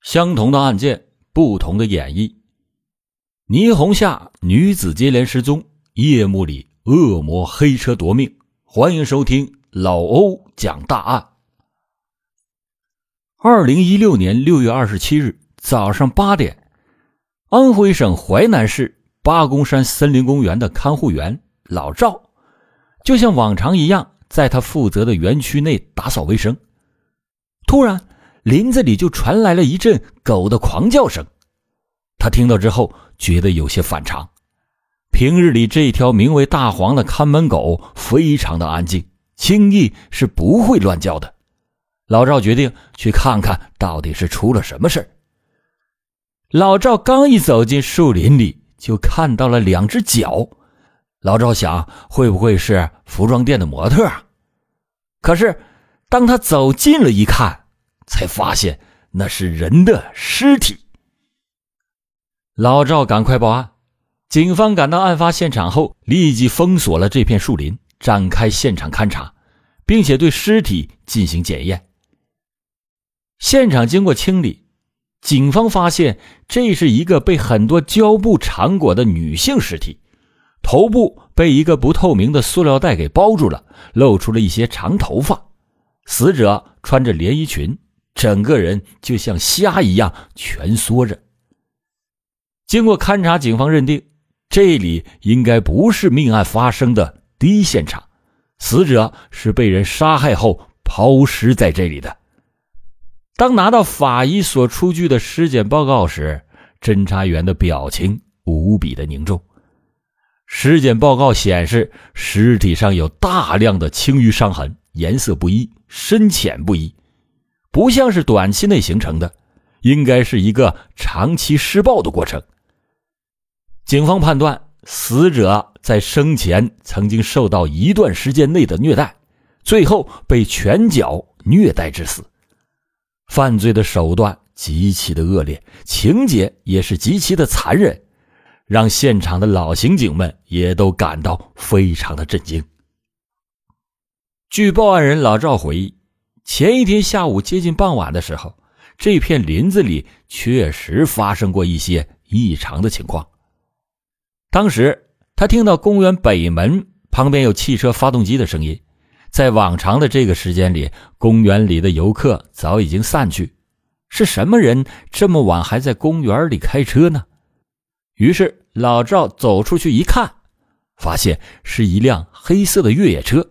相同的案件，不同的演绎。霓虹下女子接连失踪，夜幕里恶魔黑车夺命。欢迎收听老欧讲大案。二零一六年六月二十七日早上八点，安徽省淮南市八公山森林公园的看护员老赵，就像往常一样，在他负责的园区内打扫卫生。突然，林子里就传来了一阵狗的狂叫声，他听到之后觉得有些反常。平日里这条名为大黄的看门狗非常的安静，轻易是不会乱叫的。老赵决定去看看到底是出了什么事老赵刚一走进树林里，就看到了两只脚。老赵想，会不会是服装店的模特啊？可是当他走近了一看，才发现那是人的尸体。老赵赶快报案，警方赶到案发现场后，立即封锁了这片树林，展开现场勘查，并且对尸体进行检验。现场经过清理，警方发现这是一个被很多胶布缠裹的女性尸体，头部被一个不透明的塑料袋给包住了，露出了一些长头发。死者穿着连衣裙。整个人就像虾一样蜷缩着。经过勘查，警方认定这里应该不是命案发生的第一现场，死者是被人杀害后抛尸在这里的。当拿到法医所出具的尸检报告时，侦查员的表情无比的凝重。尸检报告显示，尸体上有大量的青瘀伤痕，颜色不一，深浅不一。不像是短期内形成的，应该是一个长期施暴的过程。警方判断，死者在生前曾经受到一段时间内的虐待，最后被拳脚虐待致死。犯罪的手段极其的恶劣，情节也是极其的残忍，让现场的老刑警们也都感到非常的震惊。据报案人老赵回忆。前一天下午接近傍晚的时候，这片林子里确实发生过一些异常的情况。当时他听到公园北门旁边有汽车发动机的声音，在往常的这个时间里，公园里的游客早已经散去，是什么人这么晚还在公园里开车呢？于是老赵走出去一看，发现是一辆黑色的越野车。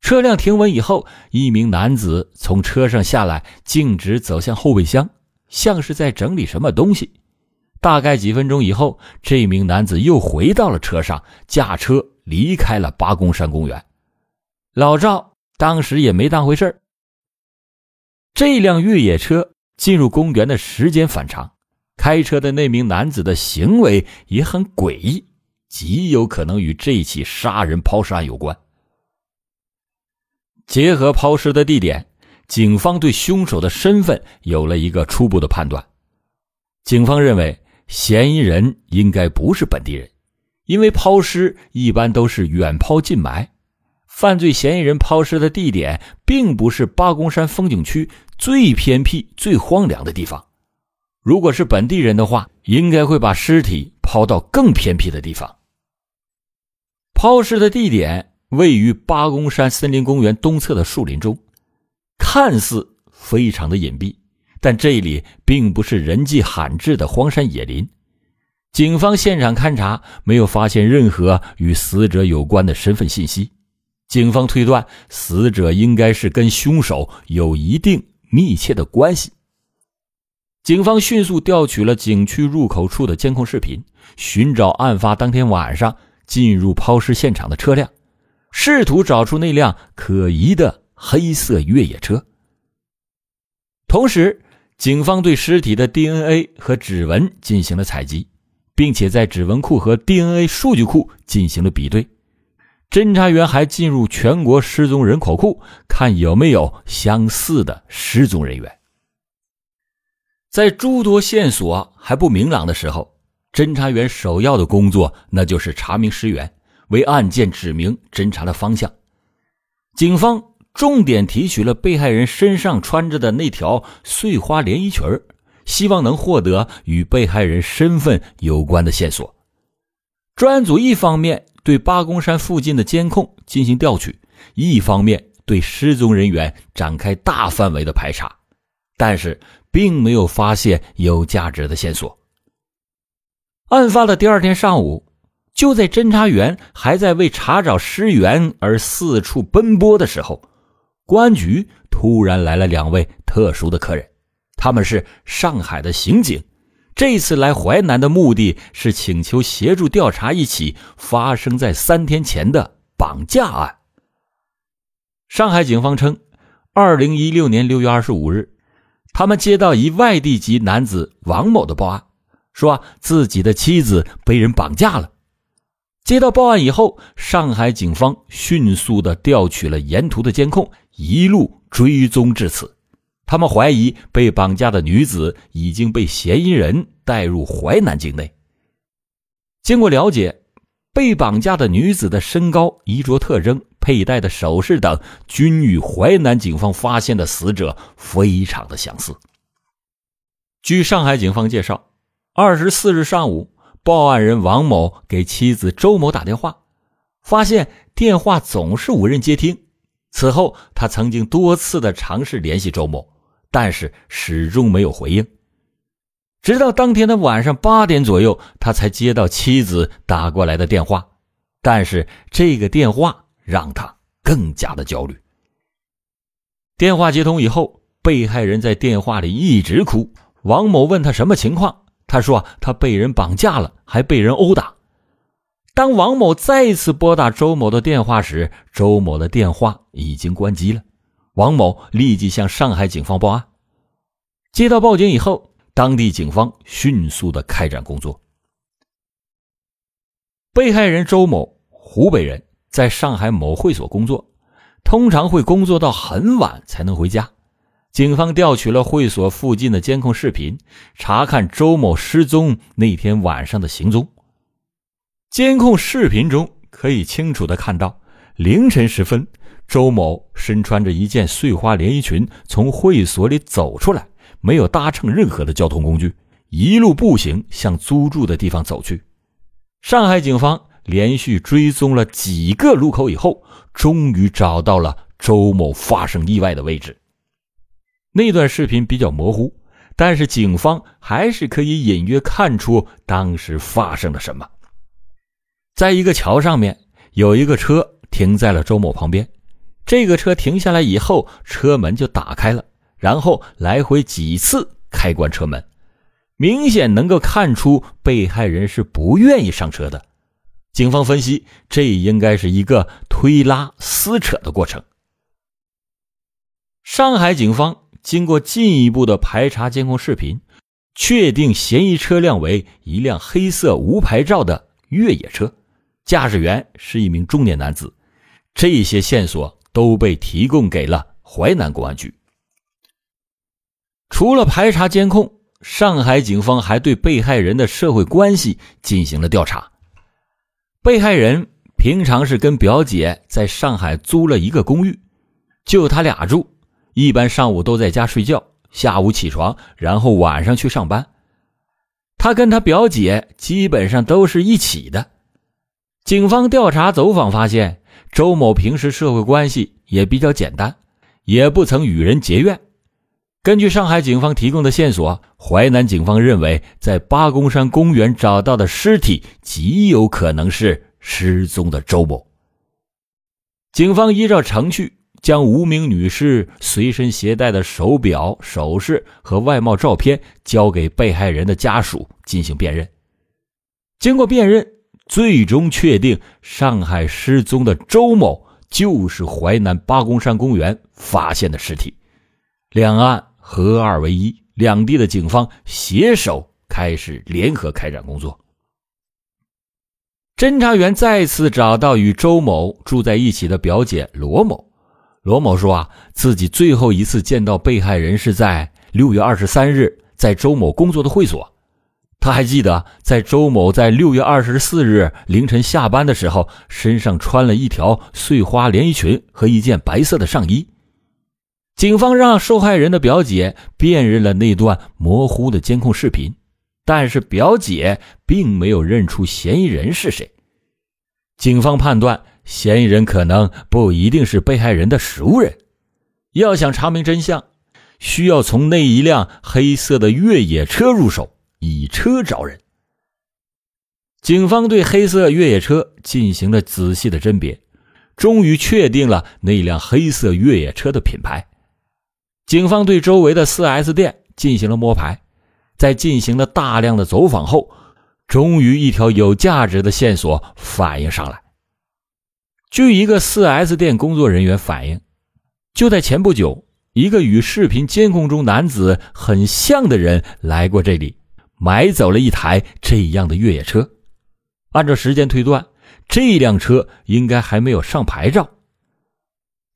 车辆停稳以后，一名男子从车上下来，径直走向后备箱，像是在整理什么东西。大概几分钟以后，这名男子又回到了车上，驾车离开了八公山公园。老赵当时也没当回事这辆越野车进入公园的时间反常，开车的那名男子的行为也很诡异，极有可能与这起杀人抛尸案有关。结合抛尸的地点，警方对凶手的身份有了一个初步的判断。警方认为，嫌疑人应该不是本地人，因为抛尸一般都是远抛近埋。犯罪嫌疑人抛尸的地点并不是八公山风景区最偏僻、最荒凉的地方。如果是本地人的话，应该会把尸体抛到更偏僻的地方。抛尸的地点。位于八公山森林公园东侧的树林中，看似非常的隐蔽，但这里并不是人迹罕至的荒山野林。警方现场勘查没有发现任何与死者有关的身份信息，警方推断死者应该是跟凶手有一定密切的关系。警方迅速调取了景区入口处的监控视频，寻找案发当天晚上进入抛尸现场的车辆。试图找出那辆可疑的黑色越野车。同时，警方对尸体的 DNA 和指纹进行了采集，并且在指纹库和 DNA 数据库进行了比对。侦查员还进入全国失踪人口库，看有没有相似的失踪人员。在诸多线索还不明朗的时候，侦查员首要的工作那就是查明尸源。为案件指明侦查的方向，警方重点提取了被害人身上穿着的那条碎花连衣裙希望能获得与被害人身份有关的线索。专案组一方面对八公山附近的监控进行调取，一方面对失踪人员展开大范围的排查，但是并没有发现有价值的线索。案发的第二天上午，就在侦查员还在为查找尸源而四处奔波的时候，公安局突然来了两位特殊的客人。他们是上海的刑警，这次来淮南的目的是请求协助调查一起发生在三天前的绑架案。上海警方称，二零一六年六月二十五日，他们接到一外地籍男子王某的报案，说自己的妻子被人绑架了。接到报案以后，上海警方迅速的调取了沿途的监控，一路追踪至此。他们怀疑被绑架的女子已经被嫌疑人带入淮南境内。经过了解，被绑架的女子的身高、衣着特征、佩戴的首饰等，均与淮南警方发现的死者非常的相似。据上海警方介绍，二十四日上午，报案人王某给妻子周某打电话，发现电话总是无人接听。此后，他曾经多次的尝试联系周某。但是始终没有回应，直到当天的晚上八点左右，他才接到妻子打过来的电话。但是这个电话让他更加的焦虑。电话接通以后，被害人在电话里一直哭。王某问他什么情况，他说他被人绑架了，还被人殴打。当王某再次拨打周某的电话时，周某的电话已经关机了。王某立即向上海警方报案。接到报警以后，当地警方迅速的开展工作。被害人周某，湖北人，在上海某会所工作，通常会工作到很晚才能回家。警方调取了会所附近的监控视频，查看周某失踪那天晚上的行踪。监控视频中可以清楚的看到，凌晨时分。周某身穿着一件碎花连衣裙，从会所里走出来，没有搭乘任何的交通工具，一路步行向租住的地方走去。上海警方连续追踪了几个路口以后，终于找到了周某发生意外的位置。那段视频比较模糊，但是警方还是可以隐约看出当时发生了什么。在一个桥上面，有一个车停在了周某旁边。这个车停下来以后，车门就打开了，然后来回几次开关车门，明显能够看出被害人是不愿意上车的。警方分析，这应该是一个推拉撕扯的过程。上海警方经过进一步的排查监控视频，确定嫌疑车辆为一辆黑色无牌照的越野车，驾驶员是一名中年男子。这些线索。都被提供给了淮南公安局。除了排查监控，上海警方还对被害人的社会关系进行了调查。被害人平常是跟表姐在上海租了一个公寓，就他俩住，一般上午都在家睡觉，下午起床，然后晚上去上班。他跟他表姐基本上都是一起的。警方调查走访发现。周某平时社会关系也比较简单，也不曾与人结怨。根据上海警方提供的线索，淮南警方认为，在八公山公园找到的尸体极有可能是失踪的周某。警方依照程序，将无名女士随身携带的手表、首饰和外貌照片交给被害人的家属进行辨认。经过辨认。最终确定，上海失踪的周某就是淮南八公山公园发现的尸体。两岸合二为一，两地的警方携手开始联合开展工作。侦查员再次找到与周某住在一起的表姐罗某。罗某说：“啊，自己最后一次见到被害人是在六月二十三日，在周某工作的会所。”他还记得，在周某在六月二十四日凌晨下班的时候，身上穿了一条碎花连衣裙和一件白色的上衣。警方让受害人的表姐辨认了那段模糊的监控视频，但是表姐并没有认出嫌疑人是谁。警方判断，嫌疑人可能不一定是被害人的熟人。要想查明真相，需要从那一辆黑色的越野车入手，以车找人。警方对黑色越野车进行了仔细的甄别，终于确定了那辆黑色越野车的品牌。警方对周围的 4S 店进行了摸排，在进行了大量的走访后，终于一条有价值的线索反映上来。据一个 4S 店工作人员反映，就在前不久，一个与视频监控中男子很像的人来过这里，买走了一台这样的越野车。按照时间推断，这辆车应该还没有上牌照。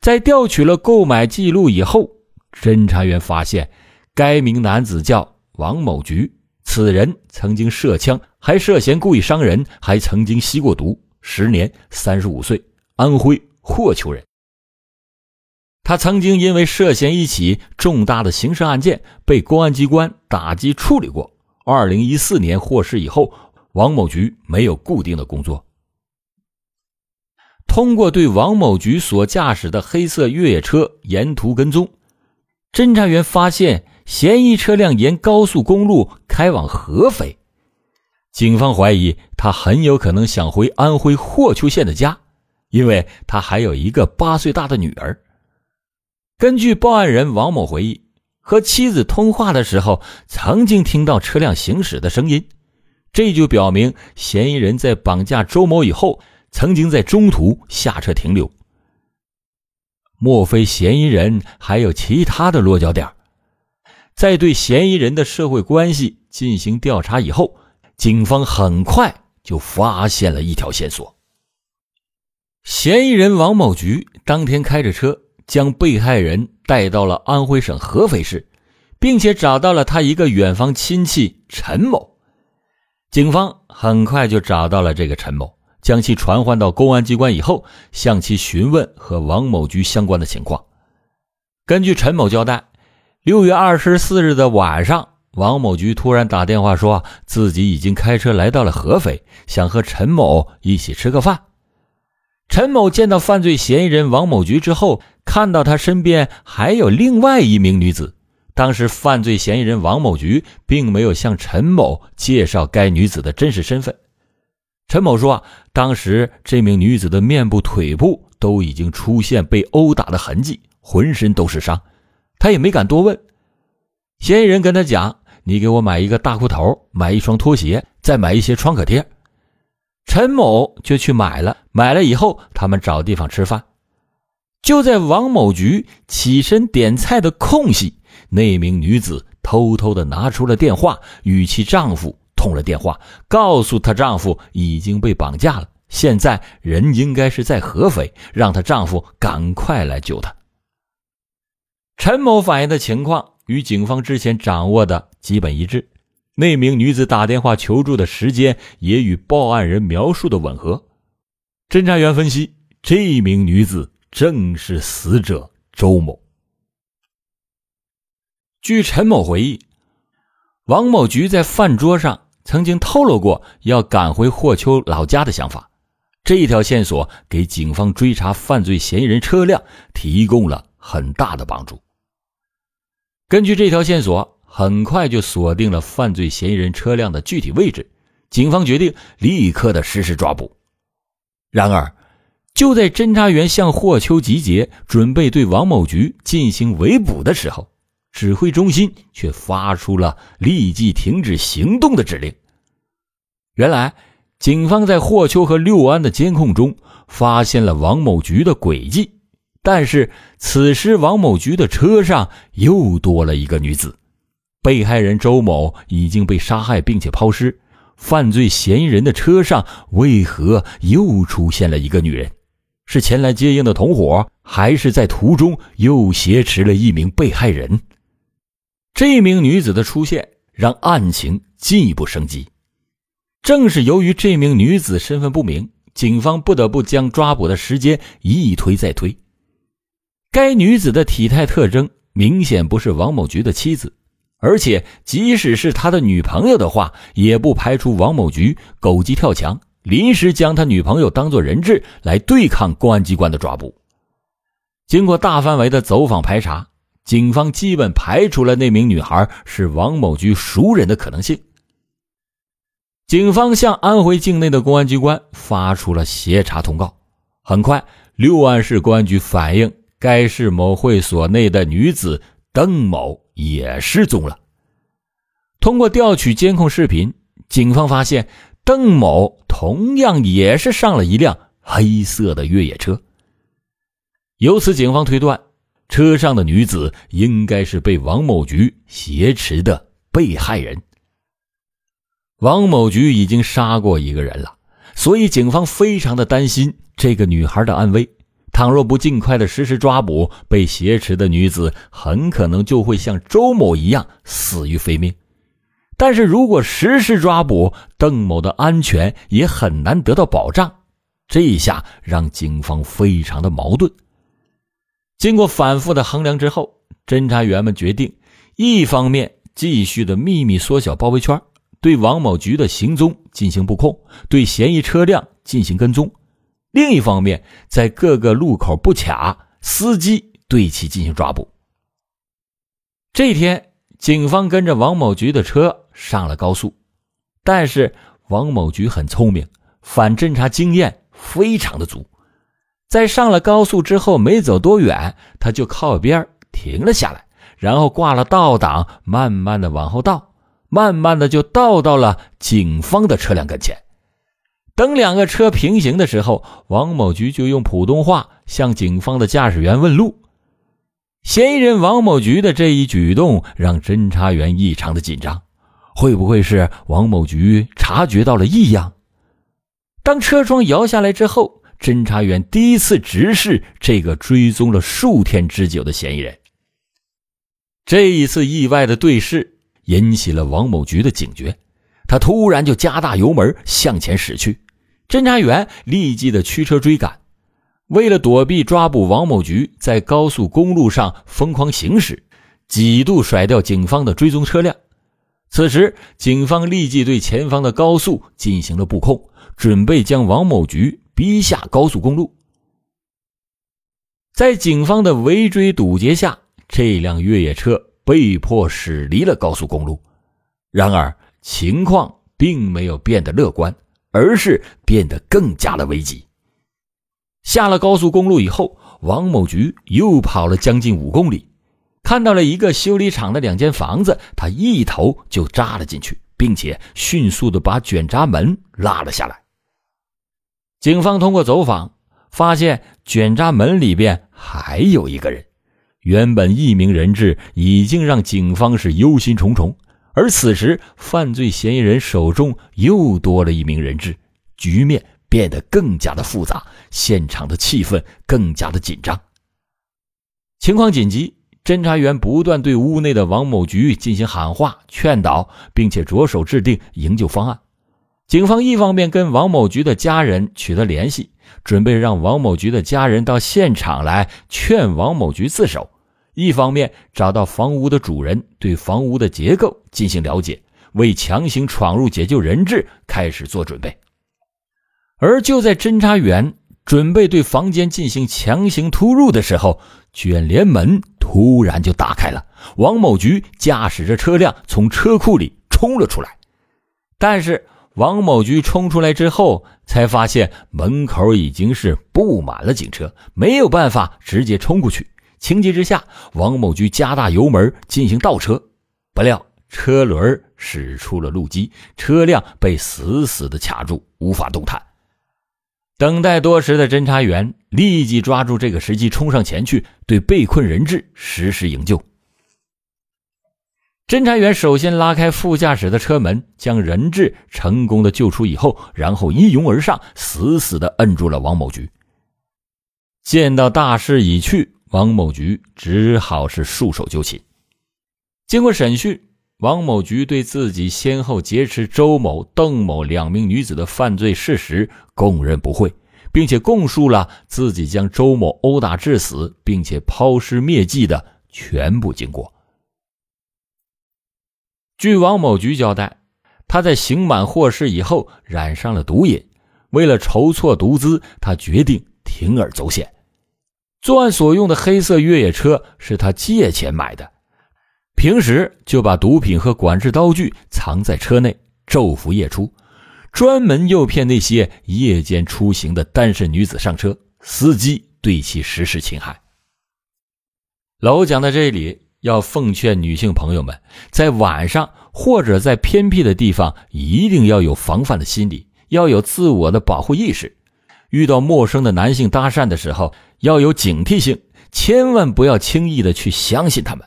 在调取了购买记录以后。侦查员发现，该名男子叫王某菊，此人曾经涉枪，还涉嫌故意伤人，还曾经吸过毒，时年三十五岁，安徽霍邱人。他曾经因为涉嫌一起重大的刑事案件被公安机关打击处理过。二零一四年获释以后，王某菊没有固定的工作。通过对王某菊所驾驶的黑色越野车沿途跟踪。侦查员发现嫌疑车辆沿高速公路开往合肥，警方怀疑他很有可能想回安徽霍邱县的家，因为他还有一个八岁大的女儿。根据报案人王某回忆，和妻子通话的时候曾经听到车辆行驶的声音，这就表明嫌疑人在绑架周某以后，曾经在中途下车停留。莫非嫌疑人还有其他的落脚点？在对嫌疑人的社会关系进行调查以后，警方很快就发现了一条线索。嫌疑人王某菊当天开着车将被害人带到了安徽省合肥市，并且找到了他一个远房亲戚陈某。警方很快就找到了这个陈某。将其传唤到公安机关以后，向其询问和王某菊相关的情况。根据陈某交代，六月二十四日的晚上，王某菊突然打电话说自己已经开车来到了合肥，想和陈某一起吃个饭。陈某见到犯罪嫌疑人王某菊之后，看到他身边还有另外一名女子。当时，犯罪嫌疑人王某菊并没有向陈某介绍该女子的真实身份。陈某说：“当时这名女子的面部、腿部都已经出现被殴打的痕迹，浑身都是伤，他也没敢多问。嫌疑人跟他讲：‘你给我买一个大裤头，买一双拖鞋，再买一些创可贴。’陈某就去买了。买了以后，他们找地方吃饭。就在王某菊起身点菜的空隙，那名女子偷偷的拿出了电话，与其丈夫。”通了电话，告诉她丈夫已经被绑架了，现在人应该是在合肥，让她丈夫赶快来救她。陈某反映的情况与警方之前掌握的基本一致，那名女子打电话求助的时间也与报案人描述的吻合。侦查员分析，这名女子正是死者周某。据陈某回忆，王某菊在饭桌上。曾经透露过要赶回霍邱老家的想法，这一条线索给警方追查犯罪嫌疑人车辆提供了很大的帮助。根据这条线索，很快就锁定了犯罪嫌疑人车辆的具体位置，警方决定立刻的实施抓捕。然而，就在侦查员向霍秋集结，准备对王某菊进行围捕的时候，指挥中心却发出了立即停止行动的指令。原来，警方在霍秋和六安的监控中发现了王某菊的轨迹，但是此时王某菊的车上又多了一个女子。被害人周某已经被杀害并且抛尸，犯罪嫌疑人的车上为何又出现了一个女人？是前来接应的同伙，还是在途中又挟持了一名被害人？这名女子的出现让案情进一步升级。正是由于这名女子身份不明，警方不得不将抓捕的时间一推再推。该女子的体态特征明显不是王某菊的妻子，而且即使是他的女朋友的话，也不排除王某菊狗急跳墙，临时将他女朋友当作人质来对抗公安机关的抓捕。经过大范围的走访排查，警方基本排除了那名女孩是王某菊熟人的可能性。警方向安徽境内的公安机关发出了协查通告。很快，六安市公安局反映，该市某会所内的女子邓某也失踪了。通过调取监控视频，警方发现邓某同样也是上了一辆黑色的越野车。由此，警方推断，车上的女子应该是被王某菊挟持的被害人。王某菊已经杀过一个人了，所以警方非常的担心这个女孩的安危。倘若不尽快的实施抓捕，被挟持的女子很可能就会像周某一样死于非命。但是如果实施抓捕，邓某的安全也很难得到保障。这一下让警方非常的矛盾。经过反复的衡量之后，侦查员们决定，一方面继续的秘密缩小包围圈。对王某菊的行踪进行布控，对嫌疑车辆进行跟踪；另一方面，在各个路口布卡，司机对其进行抓捕。这天，警方跟着王某菊的车上了高速，但是王某菊很聪明，反侦查经验非常的足，在上了高速之后，没走多远，他就靠边停了下来，然后挂了倒档，慢慢的往后倒。慢慢的就倒到了警方的车辆跟前。等两个车平行的时候，王某菊就用普通话向警方的驾驶员问路。嫌疑人王某菊的这一举动让侦查员异常的紧张，会不会是王某菊察觉到了异样？当车窗摇下来之后，侦查员第一次直视这个追踪了数天之久的嫌疑人。这一次意外的对视。引起了王某菊的警觉，他突然就加大油门向前驶去，侦查员立即的驱车追赶。为了躲避抓捕王某菊在高速公路上疯狂行驶，几度甩掉警方的追踪车辆。此时，警方立即对前方的高速进行了布控，准备将王某菊逼下高速公路。在警方的围追堵截下，这辆越野车。被迫驶离了高速公路，然而情况并没有变得乐观，而是变得更加的危急。下了高速公路以后，王某菊又跑了将近五公里，看到了一个修理厂的两间房子，他一头就扎了进去，并且迅速的把卷闸门拉了下来。警方通过走访发现，卷闸门里边还有一个人。原本一名人质已经让警方是忧心忡忡，而此时犯罪嫌疑人手中又多了一名人质，局面变得更加的复杂，现场的气氛更加的紧张。情况紧急，侦查员不断对屋内的王某菊进行喊话、劝导，并且着手制定营救方案。警方一方面跟王某菊的家人取得联系，准备让王某菊的家人到现场来劝王某菊自首。一方面找到房屋的主人，对房屋的结构进行了解，为强行闯入解救人质开始做准备。而就在侦查员准备对房间进行强行突入的时候，卷帘门突然就打开了，王某菊驾驶着车辆从车库里冲了出来。但是王某菊冲出来之后，才发现门口已经是布满了警车，没有办法直接冲过去。情急之下，王某菊加大油门进行倒车，不料车轮驶出了路基，车辆被死死的卡住，无法动弹。等待多时的侦查员立即抓住这个时机，冲上前去对被困人质实施营救。侦查员首先拉开副驾驶的车门，将人质成功的救出以后，然后一拥而上，死死的摁住了王某菊。见到大势已去。王某菊只好是束手就擒。经过审讯，王某菊对自己先后劫持周某、邓某两名女子的犯罪事实供认不讳，并且供述了自己将周某殴打致死，并且抛尸灭迹的全部经过。据王某菊交代，他在刑满获释以后染上了毒瘾，为了筹措毒资，他决定铤而走险。作案所用的黑色越野车是他借钱买的，平时就把毒品和管制刀具藏在车内，昼伏夜出，专门诱骗那些夜间出行的单身女子上车，司机对其实施侵害。老讲到这里，要奉劝女性朋友们，在晚上或者在偏僻的地方，一定要有防范的心理，要有自我的保护意识。遇到陌生的男性搭讪的时候，要有警惕性，千万不要轻易的去相信他们，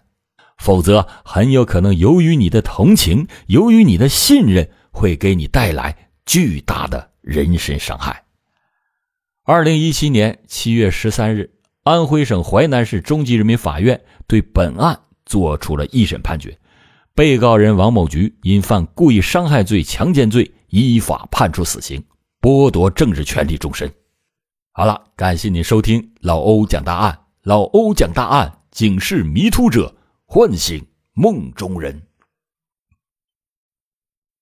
否则很有可能由于你的同情，由于你的信任，会给你带来巨大的人身伤害。二零一七年七月十三日，安徽省淮南市中级人民法院对本案作出了一审判决，被告人王某菊因犯故意伤害罪、强奸罪，依法判处死刑。剥夺政治权利终身。好了，感谢您收听老欧讲大案。老欧讲大案，警示迷途者，唤醒梦中人。